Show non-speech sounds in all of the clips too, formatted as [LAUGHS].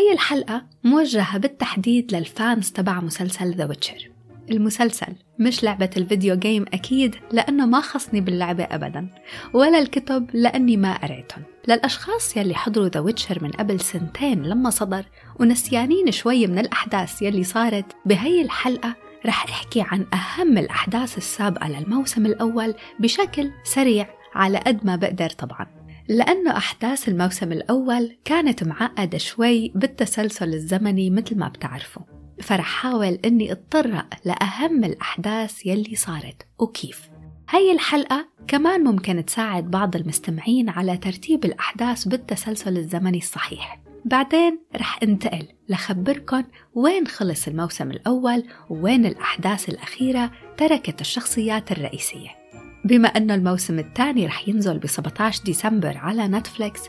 هي الحلقة موجهة بالتحديد لل fans تبع مسلسل The Witcher المسلسل مش لعبة ال video game أكيد لأنه ما خصني باللعبة أبدا ولا الكتب لأني ما قريتهم. للأشخاص يلي حضروا The Witcher من قبل سنتين لما صدر ونسيانين شوي من الأحداث يلي صارت بهي الحلقة رح أحكي عن أهم الأحداث السابقة للموسم الأول بشكل سريع على قد ما بقدر طبعا. لأنه أحداث الموسم الأول كانت معقدة شوي بالتسلسل الزمني مثل ما بتعرفوا فرح حاول أني أتطرق لأهم الأحداث يلي صارت وكيف؟ هاي الحلقة كمان ممكن تساعد بعض المستمعين على ترتيب الأحداث بالتسلسل الزمني الصحيح. بعدين رح انتقل لخبركن وين خلص الموسم الأول ووين الأحداث الأخيرة تركت الشخصيات الرئيسية. بما أنه الموسم الثاني رح ينزل ب 17 ديسمبر على نتفليكس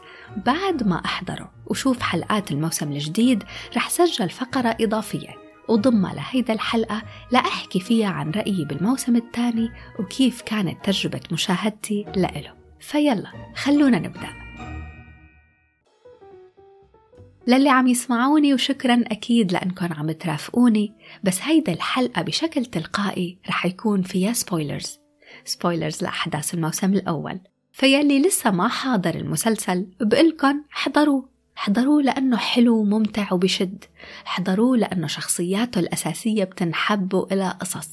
بعد ما أحضره وشوف حلقات الموسم الجديد رح سجل فقرة إضافية وضمها لهيدا الحلقة لأحكي فيها عن رأيي بالموسم الثاني وكيف كانت تجربة مشاهدتي لإله. فيلا خلونا نبدأ. للي عم يسمعوني وشكرا أكيد لأنكم عم ترافقوني بس هيدا الحلقة بشكل تلقائي رح يكون فيها spoilers spoilers لأحداث الموسم الأول. فيلي لسه ما حاضر المسلسل بقلكن احضروه احضروه لأنه حلو وممتع وبشد. احضروه لأنه شخصياته الأساسية بتنحب إلى قصص.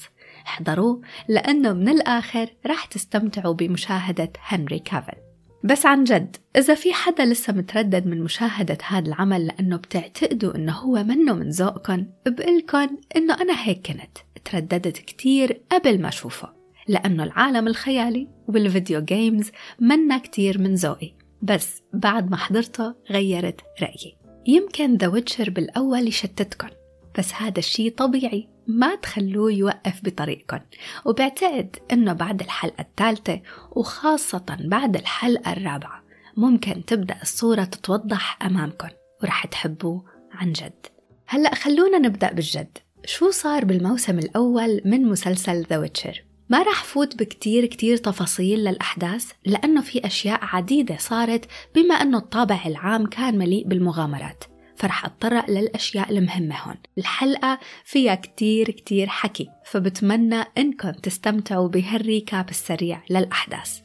احضروه لأنه من الآخر راح تستمتعوا بمشاهدة هنري كافل بس عن جد إذا في حدا لسه متردد من مشاهدة هذا العمل لأنه بتعتقدوا إنه هو منه من ذوقكن بقلكن إنه أنا هيك كنت. ترددت كتير قبل ما أشوفه. لأنه العالم الخيالي وال video games منا كتير من ذوقي. بس بعد ما حضرته غيرت رأيي. يمكن The Witcher بالأول يشتتكن بس هذا الشي طبيعي ما تخلوه يوقف بطريقكم وبعتقد إنه بعد الحلقة الثالثة وخاصة بعد الحلقة الرابعة ممكن تبدأ الصورة تتوضح أمامكم ورح تحبوه عن جد. هلأ خلونا نبدأ بالجد. شو صار بالموسم الأول من مسلسل The Witcher ما راح فوت بكتير كتير تفاصيل للأحداث لأنه في أشياء عديدة صارت بما أنه الطابع العام كان مليء بالمغامرات. فرح أتطرق للأشياء المهمة هون. الحلقة فيها كتير كتير حكي فبتمنى إنكم تستمتعوا بهال recap السريع للأحداث.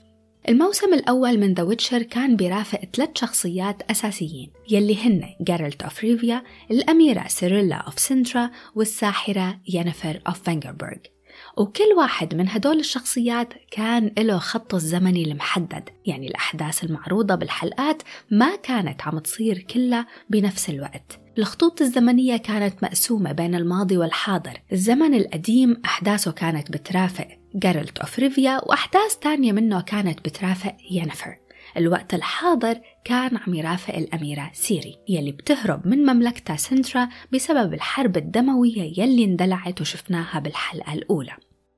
الموسم الأول من The Witcher كان برافق ثلاث شخصيات أساسيين يلي هن Geralt of Rivia الأميرة Cirilla of Cintra والساحرة Yennefer of Vengerberg وكل واحد من هدول الشخصيات كان له خطه الزمني المحدد. يعني الأحداث المعروضة بالحلقات ما كانت عم تصير كلها بنفس الوقت. الخطوط الزمنية كانت مقسومة بين الماضي والحاضر. الزمن القديم أحداثه كانت بترافق. Geralt of Rivia وأحداث تانية منه كانت بترافق ينفر الوقت الحاضر كان عم يرافق الأميرة سيري يلي بتهرب من مملكتها سنترا بسبب الحرب الدموية يلي اندلعت وشفناها بالحلقة الأولى.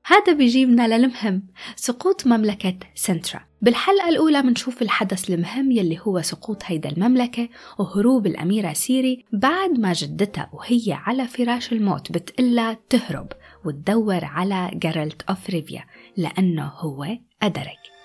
هذا بيجيبنا للمهم سقوط مملكة سنترا. بالحلقة الأولى منشوف الحدث المهم يلي هو سقوط هيدا المملكة وهروب الأميرة سيري بعد ما جدتها وهي على فراش الموت بتقلها تهرب وتدور على Geralt of Rivia لأنه هو قدرك.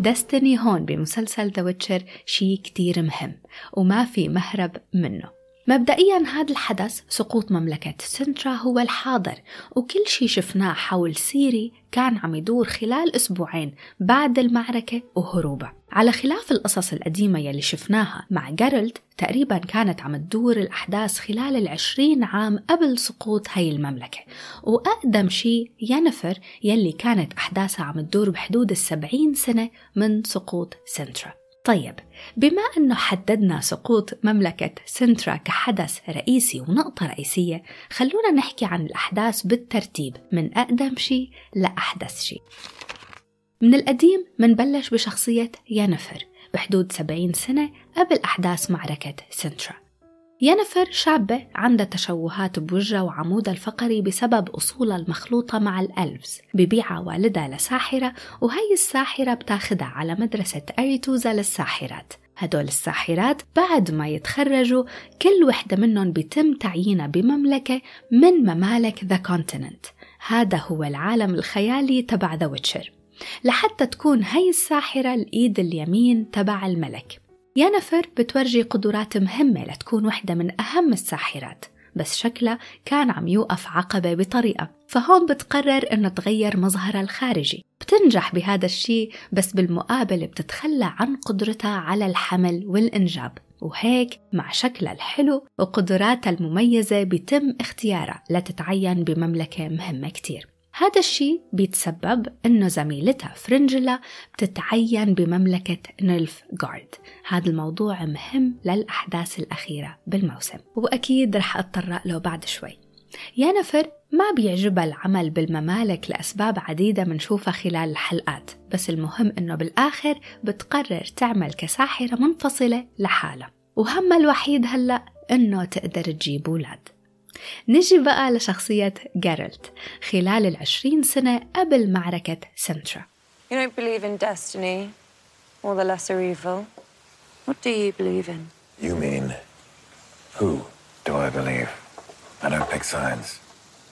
Destiny هون بمسلسل The Witcher شي كتير مهم وما في مهرب منه. مبدئيا هذا الحدث سقوط مملكة سنترا هو الحاضر وكل شي شفناه حول سيري كان عم يدور خلال أسبوعين بعد المعركة وهروبه. على خلاف القصص القديمة يلي شفناها مع جارلد تقريبا كانت عم تدور الأحداث خلال العشرين عام قبل سقوط هاي المملكة. وأقدم شي ينفر يلي كانت أحداثها عم تدور بحدود السبعين سنة من سقوط سنترا. طيب بما أنه حددنا سقوط مملكة سنترا كحدث رئيسي ونقطة رئيسية خلونا نحكي عن الأحداث بالترتيب من أقدم شي لأحدث شي من القديم منبلش بشخصية ينفر بحدود 70 سنة قبل أحداث معركة سنترا. ينفر شابة عندها تشوهات بوجهها وعمودها الفقري بسبب أصولها المخلوطة مع الألفز. ببيعها والدها لساحرة وهي الساحرة بتاخدها على مدرسة أريتوزا للساحرات. هدول الساحرات بعد ما يتخرجوا كل وحدة منهم بيتم تعيينها بمملكة من ممالك The Continent هذا هو العالم الخيالي تبع The Witcher لحتى تكون هي الساحرة الإيد اليمين تبع الملك. ينفر بتورجي قدرات مهمة لتكون وحدة من أهم الساحرات بس شكلها كان عم يوقف عقبة بطريقة فهون بتقرر إنه تغير مظهرها الخارجي. بتنجح بهذا الشيء بس بالمقابل بتتخلى عن قدرتها على الحمل والإنجاب. وهيك مع شكلها الحلو وقدراتها المميزة بيتم اختيارها لتتعين بمملكة مهمة كتير. هذا الشيء بيتسبب إنه زميلتها فرنجلا بتتعين بمملكة نيلف جارد هذا الموضوع مهم للأحداث الأخيرة بالموسم وأكيد رح أتطرق له بعد شوي. يانفر ما بيعجبها العمل بالممالك لأسباب عديدة منشوفها خلال الحلقات بس المهم إنه بالآخر بتقرر تعمل كساحرة منفصلة لحالها. وهمها الوحيد هلأ إنه تقدر تجيب أولاد. نجي بقى لشخصية جارلت خلال العشرين سنة قبل معركة سنترا You don't believe in destiny or the lesser evil. What do you believe in? You mean, who do I believe? I don't pick sides.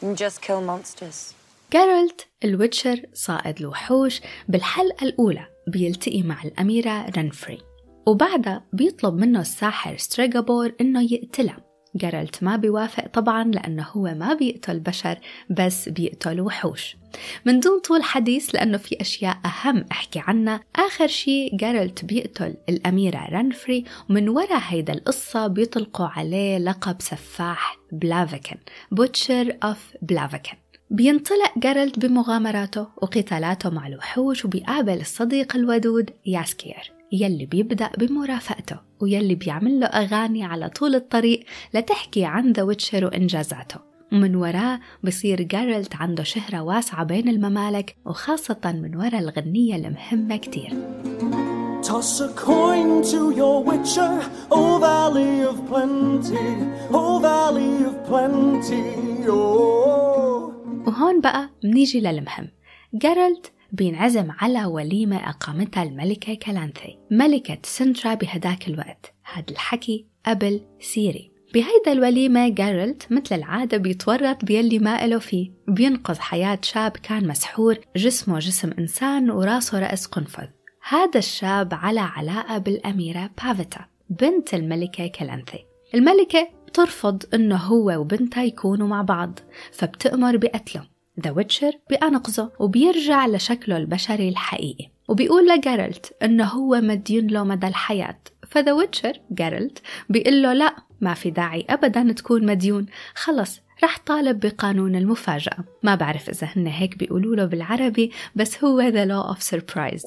You just kill monsters. جارلت ال Witcher صائد الوحوش بالحلقة الأولى بيلتقي مع الأميرة رنفري وبعدها بيطلب منه الساحر ستريغابور إنه يقتلها جارلت ما بيوافق طبعا لأنه هو ما بيقتل بشر بس بيقتل وحوش. من دون طول حديث لأنه في أشياء أهم أحكي عنها آخر شي جارلت بيقتل الأميرة رانفري ومن وراء هيدا القصة بيطلقوا عليه لقب سفاح بلافيكن Butcher of Blaviken بينطلق جارلت بمغامراته وقتالاته مع الوحوش وبيقابل الصديق الودود ياسكير. يلي بيبدأ بمرافقته ويلي بيعمل له أغاني على طول الطريق لتحكي عن ذا ويتشر وإنجازاته. ومن وراه بصير جارلت عنده شهرة واسعة بين الممالك وخاصة من وراء الغنية المهمة كتير. Toss a coin to your witcher, oh valley of plenty, oh valley of plenty, oh. وهون بقى منيجي للمهم. جارلت بينعزم على وليمة أقامتها الملكة كالانثي ملكة سنترا بهداك الوقت. هذا الحكي قبل سيري. بهيدا الوليمة جارلت مثل العادة بيتورط بيلي ما إله فيه. بينقذ حياة شاب كان مسحور جسمه جسم إنسان وراسه رأس قنفذ. هذا الشاب على علاقة بالأميرة بافيتا بنت الملكة كالانثي الملكة بترفض إنه هو وبنتها يكونوا مع بعض فبتأمر بقتله ذا ويتشر بأنقذه وبيرجع لشكله البشري الحقيقي. وبيقول لجارلت إنه هو مديون له مدى الحياة. فذا ويتشر جارلت بيقول له لا ما في داعي أبدا تكون مديون. خلص رح طالب بقانون المفاجأة. ما بعرف إذا هن هيك بيقولوا له بالعربي بس هو the law of surprise.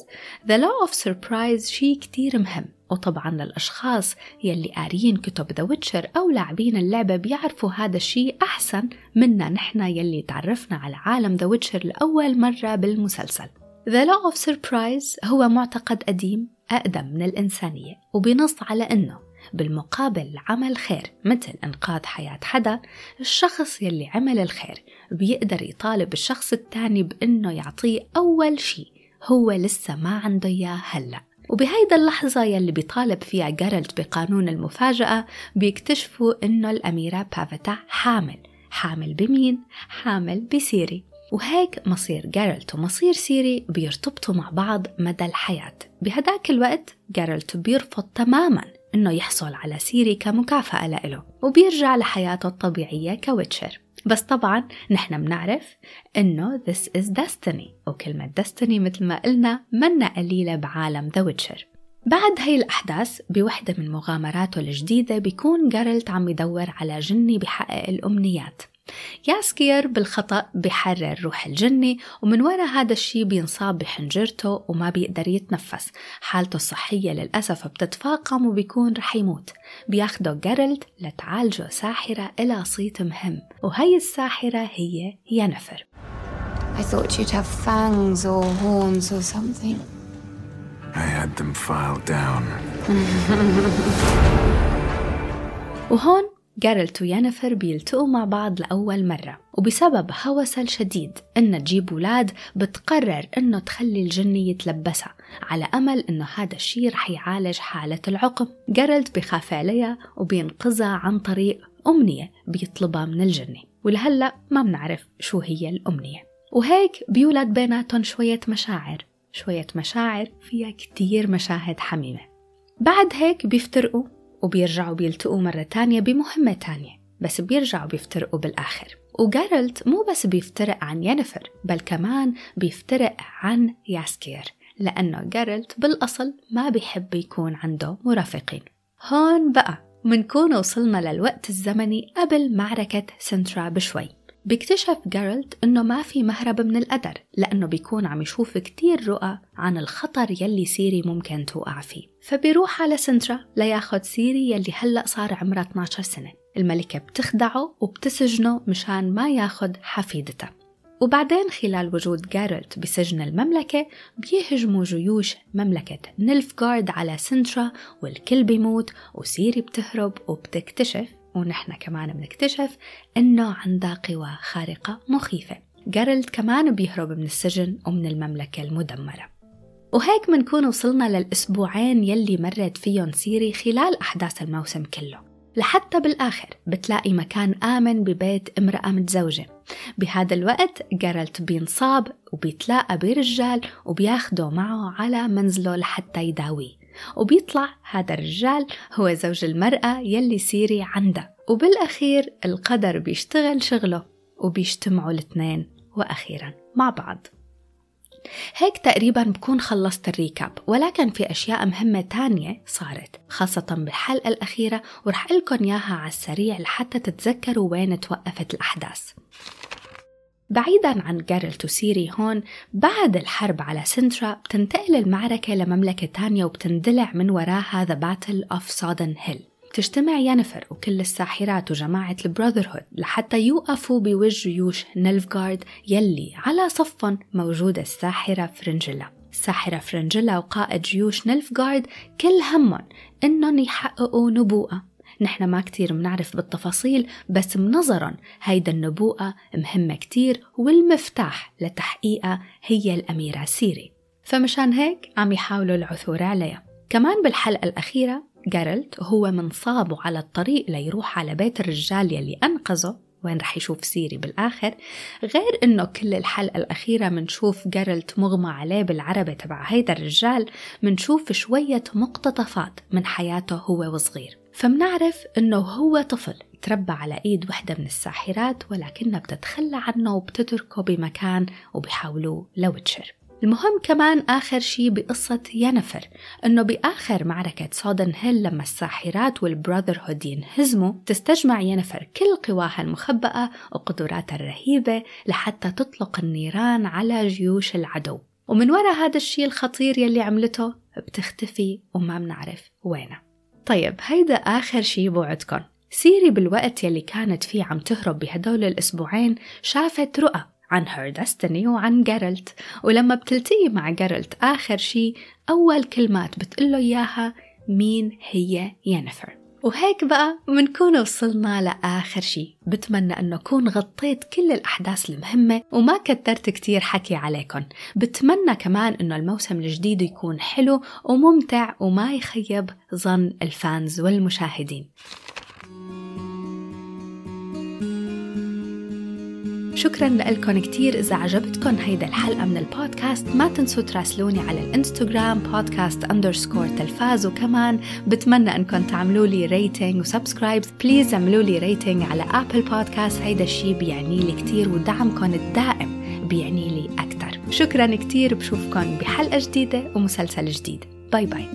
The law of surprise شي كتير مهم. وطبعا للأشخاص يلي قاريين كتب ذا ويتشر أو لاعبين اللعبة بيعرفوا هذا الشيء أحسن منا نحن يلي تعرفنا على عالم ذا ويتشر لأول مرة بالمسلسل. The Law of Surprise هو معتقد قديم أقدم من الإنسانية وبنص على أنه بالمقابل عمل خير مثل إنقاذ حياة حدا الشخص يلي عمل الخير بيقدر يطالب الشخص الثاني بأنه يعطيه أول شيء هو لسه ما عنده إياه هلأ. وبهيدا اللحظة يلي بيطالب فيها جارلت بقانون المفاجأة بيكتشفوا إنه الأميرة بافيتا حامل. حامل بمين؟ حامل بسيري. وهيك مصير جارلت ومصير سيري بيرتبطوا مع بعض مدى الحياة. بهداك الوقت جارلت بيرفض تماما إنه يحصل على سيري كمكافأة لإله وبيرجع لحياته الطبيعية ك witcher. بس طبعا نحن بنعرف إنه this is destiny. وكلمة destiny مثل ما قلنا منا قليلة بعالم ذا ويتشر بعد هاي الأحداث بوحدة من مغامراته الجديدة بيكون جارلت عم يدور على جني بحقق الأمنيات. ياسكير بالخطأ بحرر روح الجني ومن وراء هذا الشيء بينصاب بحنجرته وما بيقدر يتنفس حالته الصحية للأسف بتتفاقم وبيكون رح يموت بياخده جارلت لتعالجه ساحرة إلها صيت مهم وهي الساحرة هي ينفر I thought you'd have fangs or horns or something. I had them filed down. [LAUGHS] وهون جارلت وينفر بيلتقوا مع بعض لأول مرة. وبسبب هوسها الشديد إنها تجيب ولاد بتقرر إنه تخلي الجني يتلبسها على أمل إنه هذا الشيء رح يعالج حالة العقم. جارلت بخاف عليها وبينقذها عن طريق أمنية بيطلبها من الجنة. ولهلأ ما بنعرف شو هي الأمنية. وهيك بيولد بيناتهم شوية مشاعر. شوية مشاعر فيها كتير مشاهد حميمة. بعد هيك بيفترقوا. وبيرجعوا بيلتقوا مرة تانية بمهمة تانية بس بيرجعوا بيفترقوا بالآخر. وجارلت مو بس بيفترق عن ينفر بل كمان بيفترق عن ياسكير لأنه جارلت بالأصل ما بيحب يكون عنده مرافقين. هون بقى منكون وصلنا للوقت الزمني قبل معركة سنترا بشوي. بيكتشف جارلت إنه ما في مهرب من القدر لأنه بيكون عم يشوف كتير رؤى عن الخطر يلي سيري ممكن توقع فيه. فبيروح على سنترا لياخد سيري يلي هلأ صار عمرها 12 سنة. الملكة بتخدعه وبتسجنه مشان ما ياخد حفيدتها. وبعدين خلال وجود جارلت بسجن المملكة بيهجموا جيوش مملكة نيلفغارد على سنترا والكل بيموت وسيري بتهرب وبتكتشف ونحن كمان بنكتشف إنه عندها قوى خارقة مخيفة. جارلت كمان بيهرب من السجن ومن المملكة المدمرة. وهيك منكون وصلنا للأسبوعين يلي مرت فيهم سيري خلال أحداث الموسم كله. لحتى بالآخر بتلاقي مكان آمن ببيت امرأة متزوجة. بهذا الوقت جارلت بينصاب وبيتلاقى برجال وبياخده معه على منزله لحتى يداويه. وبيطلع هذا الرجال هو زوج المرأة يلي سيري عندها وبالأخير القدر بيشتغل شغله وبيجتمعوا الاثنين وأخيرا مع بعض. هيك تقريبا بكون خلصت ال recap ولكن في أشياء مهمة تانية صارت خاصة بالحلقة الأخيرة ورح قلكم إياها على السريع لحتى تتذكروا وين توقفت الأحداث. بعيدا عن جارلت وسيري هون بعد الحرب على سنترا بتنتقل المعركة لمملكة تانية وبتندلع من وراها the battle of Sodden Hill تجتمع ينفر وكل الساحرات وجماعة ال brotherhood لحتى يوقفوا بوجه جيوش نيلفغارد يلي على صفهم موجودة الساحرة فرنجيلا. الساحرة فرنجيلا وقائد جيوش نيلفغارد كل همهم إنهم يحققوا نبوءة. نحن ما كتير منعرف بالتفاصيل بس بنظرا هيدا النبوءة مهمة كتير والمفتاح لتحقيقها هي الأميرة سيري فمشان هيك عم يحاولوا العثور عليها. كمان بالحلقة الأخيرة جارلت هو ومنصاب على الطريق ليروح على بيت الرجال يلي أنقذه وين رح يشوف سيري بالآخر غير إنه كل الحلقة الأخيرة منشوف جارلت مغمى عليه بالعربة تبع هيدا الرجال منشوف شوية مقتطفات من حياته هو وصغير. فمنعرف إنه هو طفل تربى على إيد وحدة من الساحرات ولكنها بتتخلى عنه وبتتركه بمكان وبيحاولوه لوتشر المهم كمان آخر شي بقصة ينفر إنه بآخر معركة سودن هيل لما الساحرات والبراذر هود ينهزموا تستجمع ينفر كل قواها المخبأة وقدراتها الرهيبة لحتى تطلق النيران على جيوش العدو. ومن وراء هذا الشي الخطير يلي عملته بتختفي وما بنعرف وينها طيب هيدا آخر شي بوعدكم سيري بالوقت يلي كانت فيه عم تهرب بهدول الأسبوعين شافت رؤى عن her destiny وعن جارلت ولما بتلتقي مع جارلت آخر شي أول كلمات بتقله إياها مين هي ينفر وهيك بقى منكون وصلنا لآخر شي. بتمنى أنه كون غطيت كل الأحداث المهمة وما كترت كتير حكي عليكم بتمنى كمان أنه الموسم الجديد يكون حلو وممتع وما يخيب ظن ال fans والمشاهدين. شكرا لكم كتير إذا عجبتكم هيدا الحلقة من البودكاست. ما تنسوا تراسلوني على الإنستغرام podcast underscore تلفاز. وكمان بتمنى إنكم تعملوا لي rating و subscribe please اعملوا لي rating على Apple Podcast هيدا الشيء بيعني لي كتير ودعمكم الدائم بيعني لي أكتر. شكرا كتير. بشوفكم بحلقة جديدة ومسلسل جديد. باي باي